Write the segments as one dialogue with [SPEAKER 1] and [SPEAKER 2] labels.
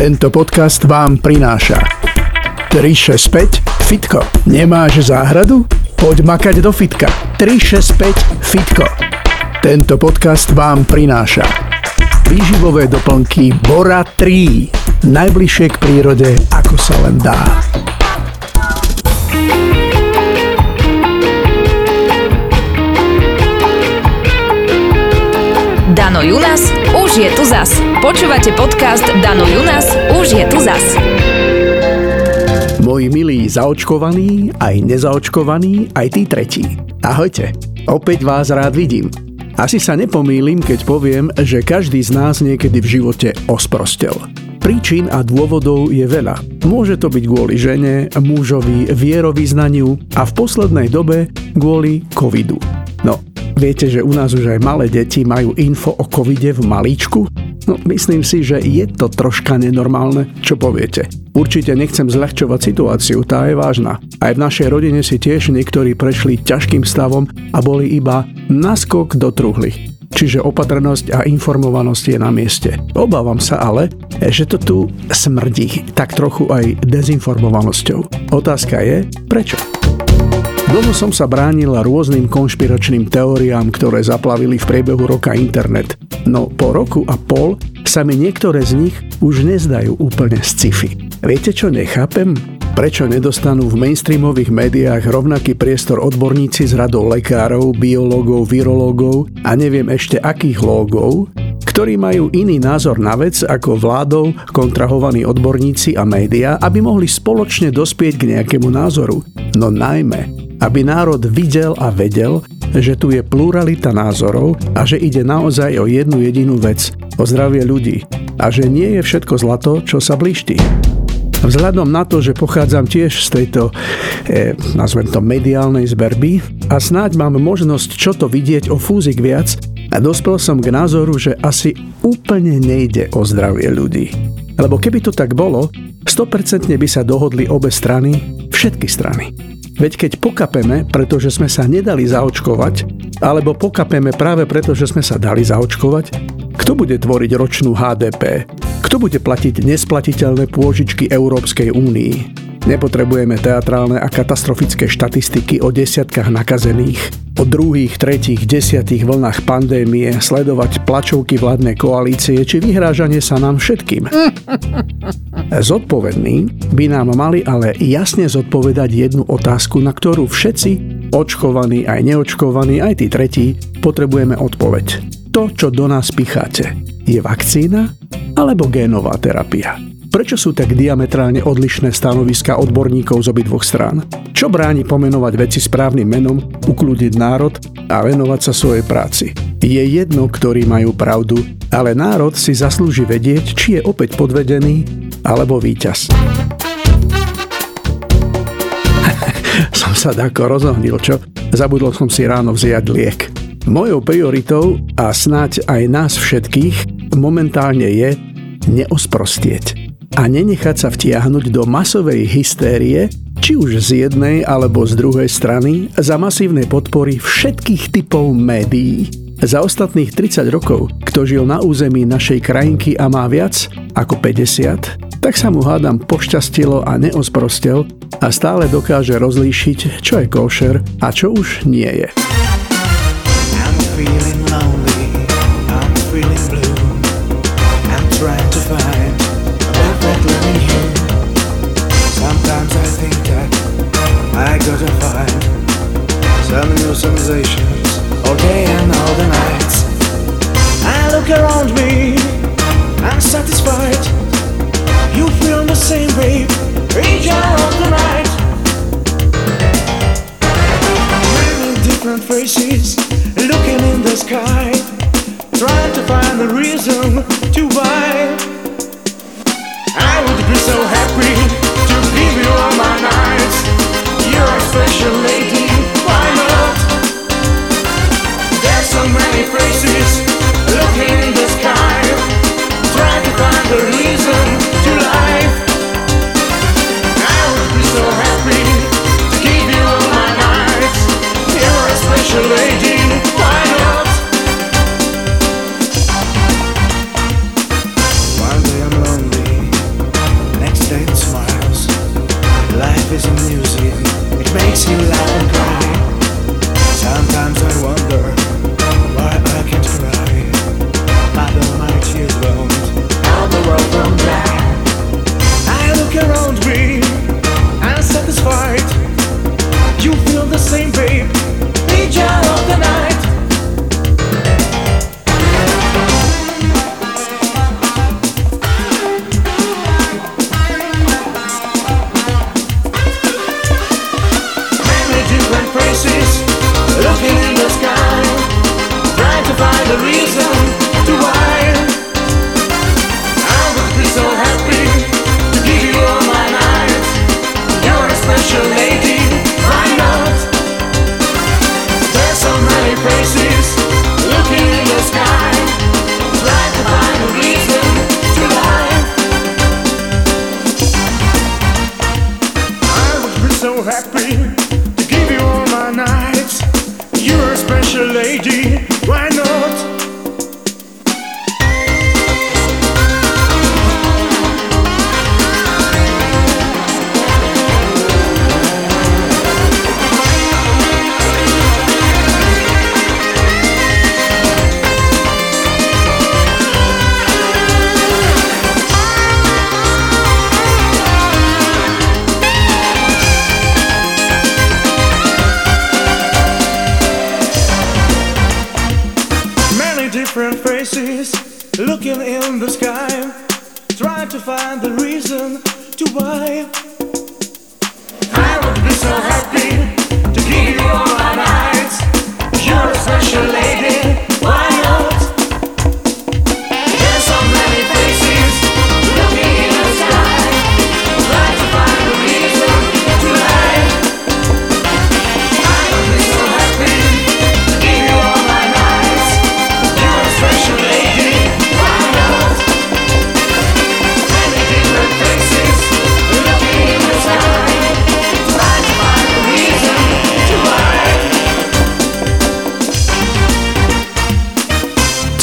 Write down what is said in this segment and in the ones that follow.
[SPEAKER 1] Tento podcast vám prináša 365 Fitko. Nemáš záhradu? Poď makať do fitka. 365 Fitko. Tento podcast vám prináša výživové doplnky Bora 3. Najbližšie k prírode, ako sa len dá.
[SPEAKER 2] Dano Junas, už je tu zas. Počúvate podcast Dano Junas, už je tu zas.
[SPEAKER 1] Moji milí zaočkovaní, aj nezaočkovaní, aj tí tretí. Ahojte, opäť vás rád vidím. Asi sa nepomýlim, keď poviem, že každý z nás niekedy v živote osprostel. Príčin a dôvodov je veľa. Môže to byť kvôli žene, mužovi, vierovýznaniu a v poslednej dobe kvôli covidu. No, viete, že u nás už aj malé deti majú info o covide v malíčku? No, myslím si, že je to troška nenormálne. Čo poviete? Určite nechcem zľahčovať situáciu, tá je vážna. Aj v našej rodine si tiež niektorí prešli ťažkým stavom a boli iba naskok do truhly. Čiže opatrnosť a informovanosť je na mieste. Obávam sa ale, že to tu smrdí tak trochu aj dezinformovanosťou. Otázka je, prečo? Dlho som sa bránila rôznym konšpiračným teóriám, ktoré zaplavili v priebehu roka internet. No po roku a pol sa mi niektoré z nich už nezdajú úplne sci-fi. Viete čo nechápem? Prečo nedostanú v mainstreamových médiách rovnaký priestor odborníci z radou lekárov, biológov, virológov a neviem ešte akých lógov, ktorí majú iný názor na vec ako vládou kontrahovaní odborníci a médiá, aby mohli spoločne dospieť k nejakému názoru. No najmä, aby národ videl a vedel, že tu je pluralita názorov a že ide naozaj o jednu jedinú vec, o zdravie ľudí a že nie je všetko zlato, čo sa bliští. Vzhľadom na to, že pochádzam tiež z tejto, eh, nazvem to, mediálnej zberby a snáď mám možnosť čo to vidieť o fúzik viac, a dospel som k názoru, že asi úplne nejde o zdravie ľudí. Lebo keby to tak bolo, 100% by sa dohodli obe strany, všetky strany. Veď keď pokapeme, pretože sme sa nedali zaočkovať, alebo pokapeme práve preto, že sme sa dali zaočkovať, kto bude tvoriť ročnú HDP? Kto bude platiť nesplatiteľné pôžičky Európskej únii? Nepotrebujeme teatrálne a katastrofické štatistiky o desiatkách nakazených, o druhých, tretích, desiatých vlnách pandémie, sledovať plačovky vládnej koalície či vyhrážanie sa nám všetkým. Zodpovední by nám mali ale jasne zodpovedať jednu otázku, na ktorú všetci, očkovaní aj neočkovaní, aj tí tretí, potrebujeme odpoveď. To, čo do nás picháte, je vakcína alebo génová terapia? Prečo sú tak diametrálne odlišné stanoviska odborníkov z obidvoch strán? Čo bráni pomenovať veci správnym menom, uklúdiť národ a venovať sa svojej práci? Je jedno, ktorí majú pravdu, ale národ si zaslúži vedieť, či je opäť podvedený alebo víťaz. som sa tako rozohnil, čo? Zabudol som si ráno vziať liek. Mojou prioritou a snáď aj nás všetkých momentálne je neosprostieť a nenechať sa vtiahnuť do masovej hystérie, či už z jednej alebo z druhej strany, za masívnej podpory všetkých typov médií. Za ostatných 30 rokov, kto žil na území našej krajinky a má viac ako 50, tak sa mu hádam pošťastilo a neosprostel a stále dokáže rozlíšiť, čo je košer a čo už nie je. I'm feeling New sensations all day and all the. I look around me, I'm satisfied. You feel the same of the night. Different faces looking in the sky, trying to find the reason to why.
[SPEAKER 3] Vibration faces looking in the sky, trying to find the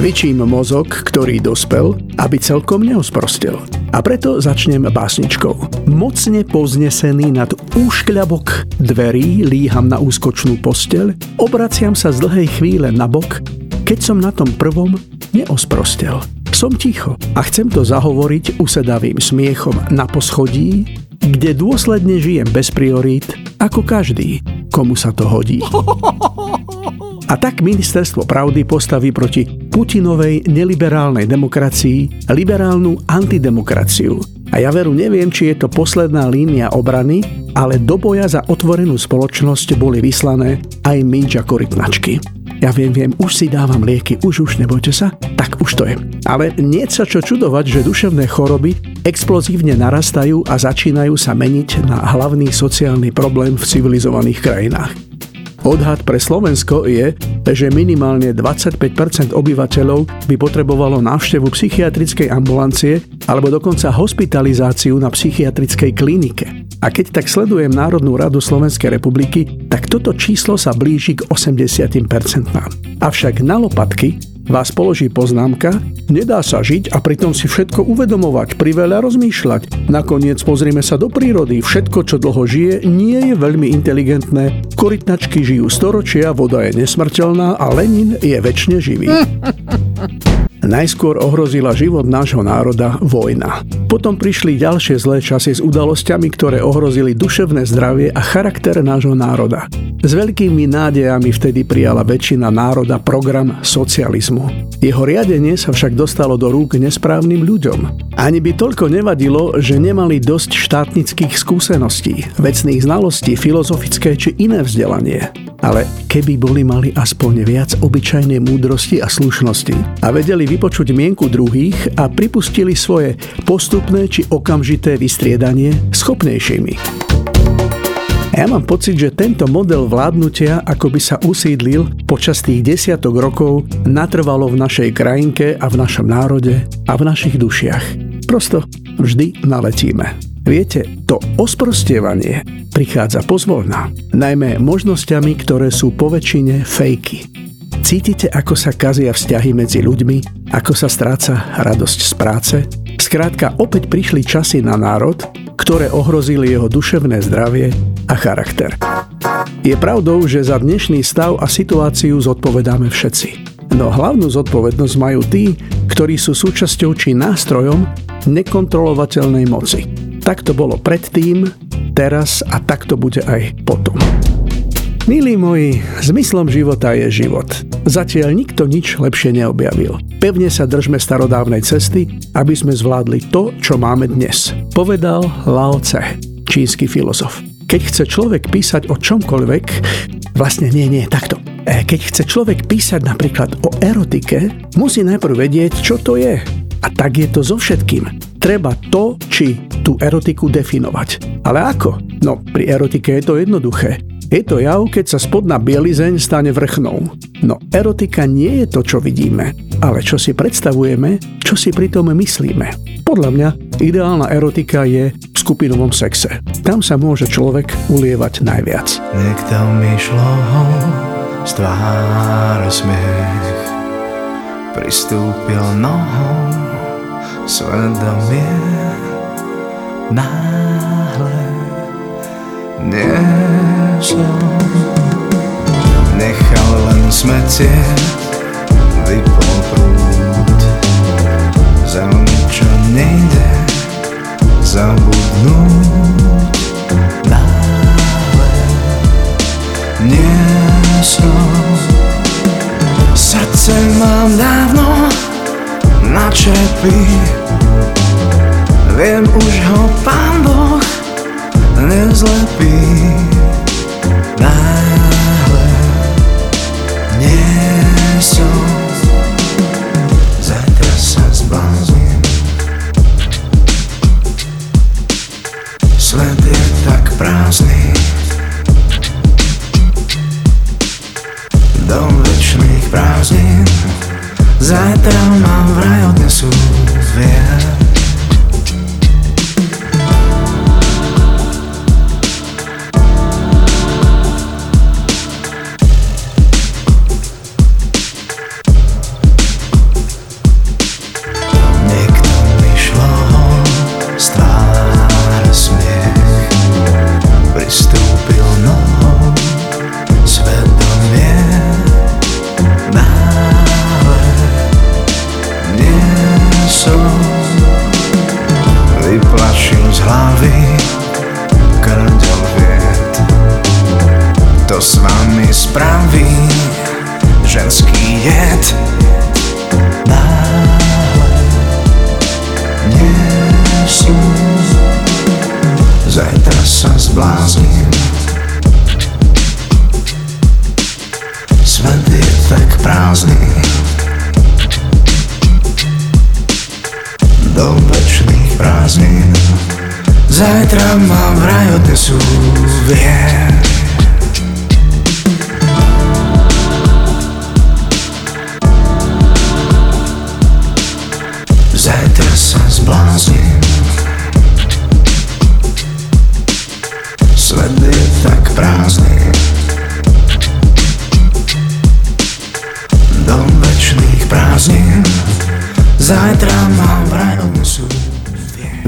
[SPEAKER 1] Cvičím mozog, ktorý dospel, aby celkom neosprostil. A preto začnem básničkou. Mocne povznesený nad úškľabok dverí líham na úskočnú posteľ, obraciam sa z dlhej chvíle na bok, keď som na tom prvom neosprostel. Som ticho a chcem to zahovoriť usedavým smiechom na poschodí, kde dôsledne žijem bez priorít, ako každý, komu sa to hodí. A tak ministerstvo pravdy postaví proti Putinovej neliberálnej demokracii liberálnu antidemokraciu. A ja veru neviem, či je to posledná línia obrany, ale do boja za otvorenú spoločnosť boli vyslané aj minča korytnačky. Ja viem, viem, už si dávam lieky, už už nebojte sa, tak už to je. Ale nie sa čo čudovať, že duševné choroby explozívne narastajú a začínajú sa meniť na hlavný sociálny problém v civilizovaných krajinách. Odhad pre Slovensko je, že minimálne 25% obyvateľov by potrebovalo návštevu psychiatrickej ambulancie alebo dokonca hospitalizáciu na psychiatrickej klinike. A keď tak sledujem Národnú radu Slovenskej republiky, tak toto číslo sa blíži k 80% Avšak na lopatky vás položí poznámka, nedá sa žiť a pritom si všetko uvedomovať, priveľa rozmýšľať. Nakoniec pozrime sa do prírody, všetko, čo dlho žije, nie je veľmi inteligentné. Korytnačky žijú storočia, voda je nesmrteľná a Lenin je väčšine živý. Najskôr ohrozila život nášho národa vojna. Potom prišli ďalšie zlé časy s udalosťami, ktoré ohrozili duševné zdravie a charakter nášho národa. S veľkými nádejami vtedy prijala väčšina národa program socializmu. Jeho riadenie sa však dostalo do rúk nesprávnym ľuďom. Ani by toľko nevadilo, že nemali dosť štátnických skúseností, vecných znalostí, filozofické či iné vzdelanie. Ale keby boli mali aspoň viac obyčajnej múdrosti a slušnosti a vedeli vypočuť mienku druhých a pripustili svoje postupné či okamžité vystriedanie schopnejšími. Ja mám pocit, že tento model vládnutia ako by sa usídlil počas tých desiatok rokov natrvalo v našej krajinke a v našom národe a v našich dušiach. Prosto vždy naletíme. Viete, to osprostievanie prichádza pozvolná, najmä možnosťami, ktoré sú poväčšine fejky. Cítite, ako sa kazia vzťahy medzi ľuďmi, ako sa stráca radosť z práce? Skrátka, opäť prišli časy na národ, ktoré ohrozili jeho duševné zdravie a charakter. Je pravdou, že za dnešný stav a situáciu zodpovedáme všetci. No hlavnú zodpovednosť majú tí, ktorí sú súčasťou či nástrojom nekontrolovateľnej moci. Tak to bolo predtým, teraz a tak to bude aj potom. Milí moji, zmyslom života je život. Zatiaľ nikto nič lepšie neobjavil. Pevne sa držme starodávnej cesty, aby sme zvládli to, čo máme dnes. Povedal Lao Tse, čínsky filozof. Keď chce človek písať o čomkoľvek, vlastne nie, nie, takto. E, keď chce človek písať napríklad o erotike, musí najprv vedieť, čo to je. A tak je to so všetkým. Treba to, či tú erotiku definovať. Ale ako? No, pri erotike je to jednoduché. Je to jav, keď sa spodná bielizeň stane vrchnou. No erotika nie je to, čo vidíme, ale čo si predstavujeme, čo si pritom myslíme. Podľa mňa ideálna erotika je v skupinovom sexe. Tam sa môže človek ulievať najviac.
[SPEAKER 4] Niekto mi šlo z tváre smiech Pristúpil nohou svedomie náhle nie som Nechal len smetie Vypol prúd Za ničo nejde Zabudnúť Náhle Nie som Srdce mám dávno odčepí. Viem, už ho pán Boh nezlepí. Zajtra ma vraj odnesú vier Zajtra sa zbláznim. Svet je tak prázdny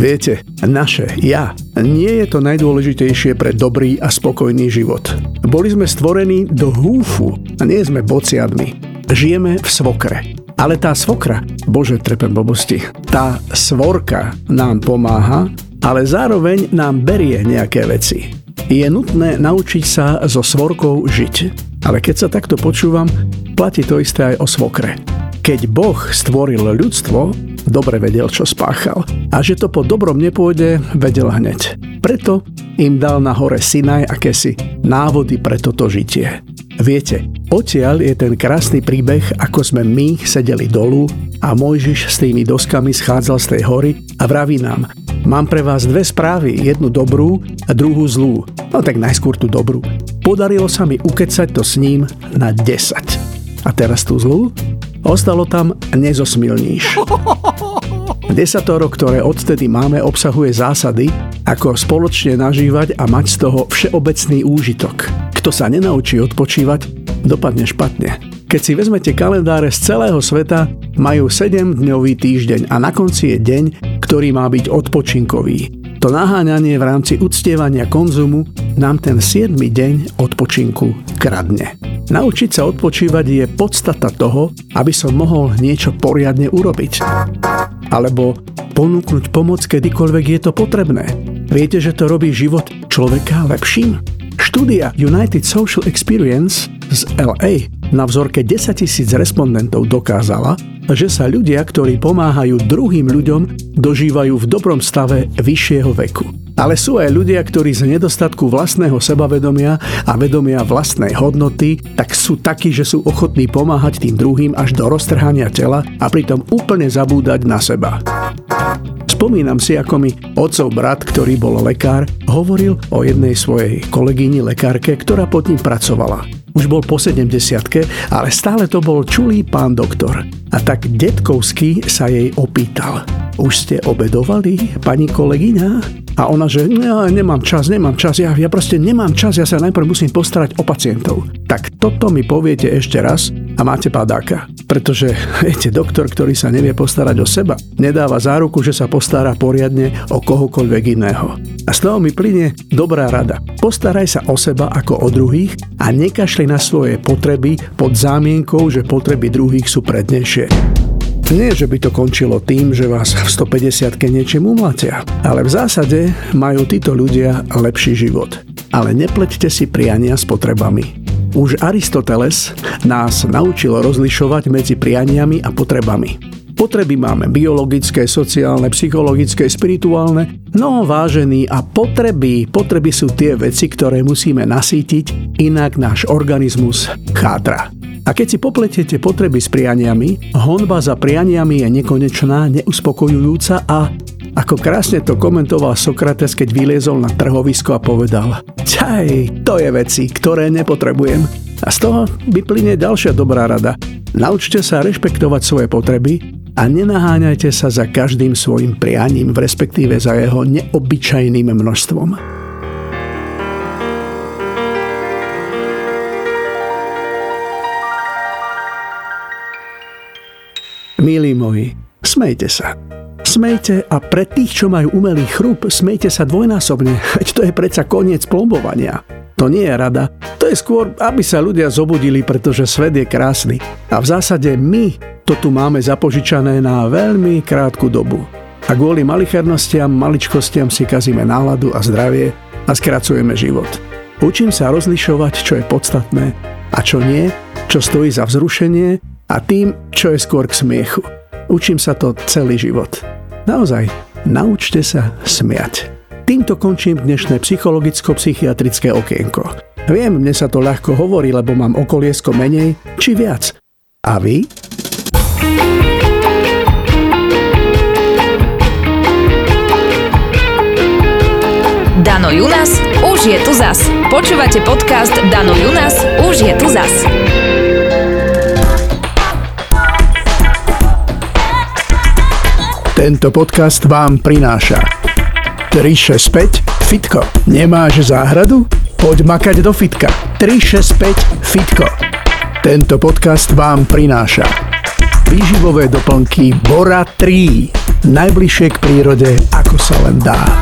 [SPEAKER 1] Viete, naše ja nie je to najdôležitejšie pre dobrý a spokojný život. Boli sme stvorení do húfu a nie sme bociadmi. Žijeme v svokre. Ale tá svokra, bože trepem blbosti, tá svorka nám pomáha, ale zároveň nám berie nejaké veci. Je nutné naučiť sa so svorkou žiť. Ale keď sa takto počúvam, platí to isté aj o svokre. Keď Boh stvoril ľudstvo, dobre vedel, čo spáchal. A že to po dobrom nepôjde, vedel hneď. Preto im dal na hore Sinaj akési návody pre toto žitie. Viete, odtiaľ je ten krásny príbeh, ako sme my sedeli dolu a Mojžiš s tými doskami schádzal z tej hory a vraví nám, mám pre vás dve správy, jednu dobrú a druhú zlú. No tak najskôr tú dobrú. Podarilo sa mi ukecať to s ním na 10. A teraz tú zlú? Ostalo tam nezosmilníš. Desatoro, ktoré odtedy máme, obsahuje zásady, ako spoločne nažívať a mať z toho všeobecný úžitok. Kto sa nenaučí odpočívať, dopadne špatne. Keď si vezmete kalendáre z celého sveta, majú 7-dňový týždeň a na konci je deň, ktorý má byť odpočinkový. To naháňanie v rámci uctievania konzumu nám ten 7. deň odpočinku kradne. Naučiť sa odpočívať je podstata toho, aby som mohol niečo poriadne urobiť. Alebo ponúknuť pomoc, kedykoľvek je to potrebné. Viete, že to robí život človeka lepším? Štúdia United Social Experience z LA na vzorke 10 tisíc respondentov dokázala, že sa ľudia, ktorí pomáhajú druhým ľuďom, dožívajú v dobrom stave vyššieho veku. Ale sú aj ľudia, ktorí z nedostatku vlastného sebavedomia a vedomia vlastnej hodnoty, tak sú takí, že sú ochotní pomáhať tým druhým až do roztrhania tela a pritom úplne zabúdať na seba. Spomínam si, ako mi otcov brat, ktorý bol lekár, hovoril o jednej svojej kolegyni lekárke, ktorá pod ním pracovala. Už bol po 70 ale stále to bol čulý pán doktor. A tak detkovsky sa jej opýtal. Už ste obedovali, pani kolegyňa? A ona, že ja nemám čas, nemám čas, ja, ja proste nemám čas, ja sa najprv musím postarať o pacientov. Tak toto mi poviete ešte raz a máte padáka. Pretože, viete, doktor, ktorý sa nevie postarať o seba, nedáva záruku, že sa postará poriadne o kohokoľvek iného. A z toho mi plyne dobrá rada. Postaraj sa o seba ako o druhých a nekašli na svoje potreby pod zámienkou, že potreby druhých sú prednejšie. Nie, že by to končilo tým, že vás v 150 niečím umlatia, ale v zásade majú títo ľudia lepší život. Ale nepleťte si priania s potrebami. Už Aristoteles nás naučil rozlišovať medzi prianiami a potrebami. Potreby máme biologické, sociálne, psychologické, spirituálne. No vážení a potreby, potreby sú tie veci, ktoré musíme nasýtiť, inak náš organizmus chátra. A keď si popletiete potreby s prianiami, honba za prianiami je nekonečná, neuspokojujúca a ako krásne to komentoval Sokrates, keď vyliezol na trhovisko a povedal Čaj, to je veci, ktoré nepotrebujem. A z toho vyplynie ďalšia dobrá rada. Naučte sa rešpektovať svoje potreby a nenaháňajte sa za každým svojim prianím, respektíve za jeho neobyčajným množstvom. Milí moji, smejte sa. Smejte a pre tých, čo majú umelý chrup, smejte sa dvojnásobne, veď to je predsa koniec plombovania. To nie je rada, to je skôr, aby sa ľudia zobudili, pretože svet je krásny. A v zásade my to tu máme zapožičané na veľmi krátku dobu. A kvôli malichernostiam, maličkostiam si kazíme náladu a zdravie a skracujeme život. Učím sa rozlišovať, čo je podstatné a čo nie, čo stojí za vzrušenie a tým, čo je skôr k smiechu. Učím sa to celý život. Naozaj, naučte sa smiať. Týmto končím dnešné psychologicko-psychiatrické okienko. Viem, mne sa to ľahko hovorí, lebo mám okoliesko menej či viac. A vy?
[SPEAKER 2] Dano Junas, už je tu zas. Počúvate podcast Dano Junas, už je tu zas.
[SPEAKER 1] Tento podcast vám prináša 365 Fitko. Nemáš záhradu? Poď makať do fitka. 365 Fitko. Tento podcast vám prináša výživové doplnky Bora 3. Najbližšie k prírode, ako sa len dá.